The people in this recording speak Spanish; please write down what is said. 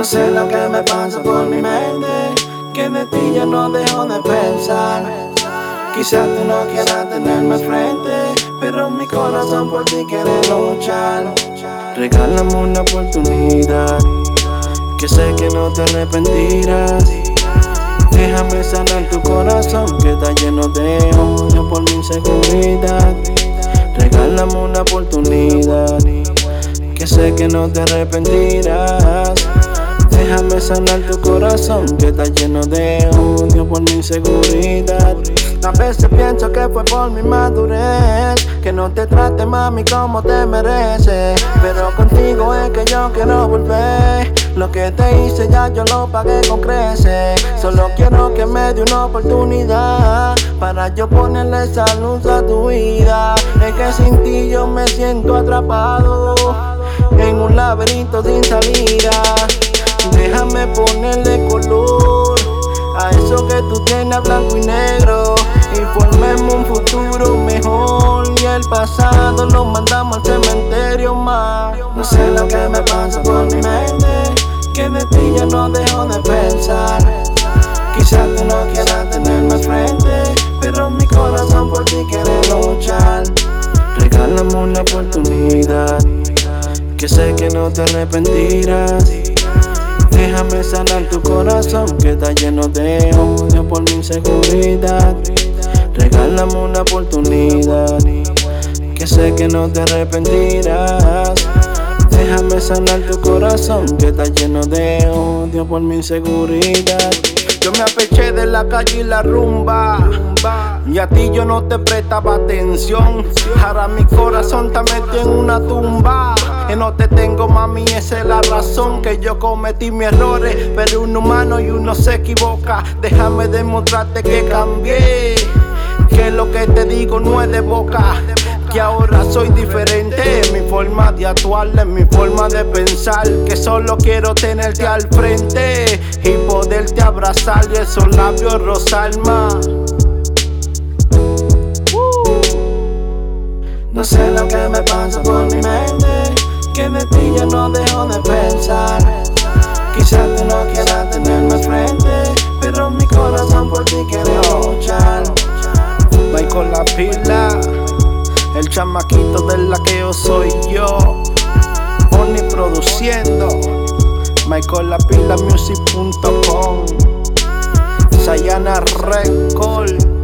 No sé lo que me pasa por mi mente, que de ti yo no dejo de pensar. Quizás tú no quieras tenerme frente, pero mi corazón por ti quiere luchar. Regálame una oportunidad, que sé que no te arrepentirás. Déjame sanar tu corazón que está lleno de odio por mi inseguridad. Regálame una oportunidad, que sé que no te arrepentirás. Déjame sanar tu corazón que está lleno de odio por mi inseguridad. A veces pienso que fue por mi madurez Que no te trate mami como te mereces. Pero contigo es que yo quiero volver. Lo que te hice ya yo lo pagué con creces. Solo quiero que me dé una oportunidad Para yo ponerle salud a tu vida. Es que sin ti yo me siento atrapado En un laberinto sin salida Déjame ponerle color a eso que tú tienes blanco y negro. Y formemos un futuro mejor. Y el pasado lo mandamos al cementerio más. No sé lo que me pasa por mi mente. Que de ti yo no dejo de pensar. Quizás tú no quieras tenerme frente. Pero mi corazón por ti quiere luchar. Regálame una oportunidad. Que sé que no te arrepentirás. Déjame sanar tu corazón que está lleno de odio por mi inseguridad. Regálame una oportunidad, que sé que no te arrepentirás. Déjame sanar tu corazón que está lleno de odio por mi inseguridad. Yo me apeché de la calle y la rumba. Y a ti yo no te prestaba atención. Ahora mi corazón te metió en una tumba. Que no te tengo, mami, esa es la razón que yo cometí mis errores. Pero un humano y uno se equivoca. Déjame demostrarte que cambié. Que lo que te digo no es de boca que ahora soy diferente. Mi forma de actuar, en mi forma de pensar. Que solo quiero tenerte al frente y poderte abrazar y esos labios rosar más. No sé lo que me pasa por mi mente, que de yo no dejo de pensar. Quizás tú no quieras tenerme frente, pero mi corazón por ti quiere luchar. con la pila. El chamaquito del laqueo soy yo. Oni produciendo. Michael Music.com Sayana Record.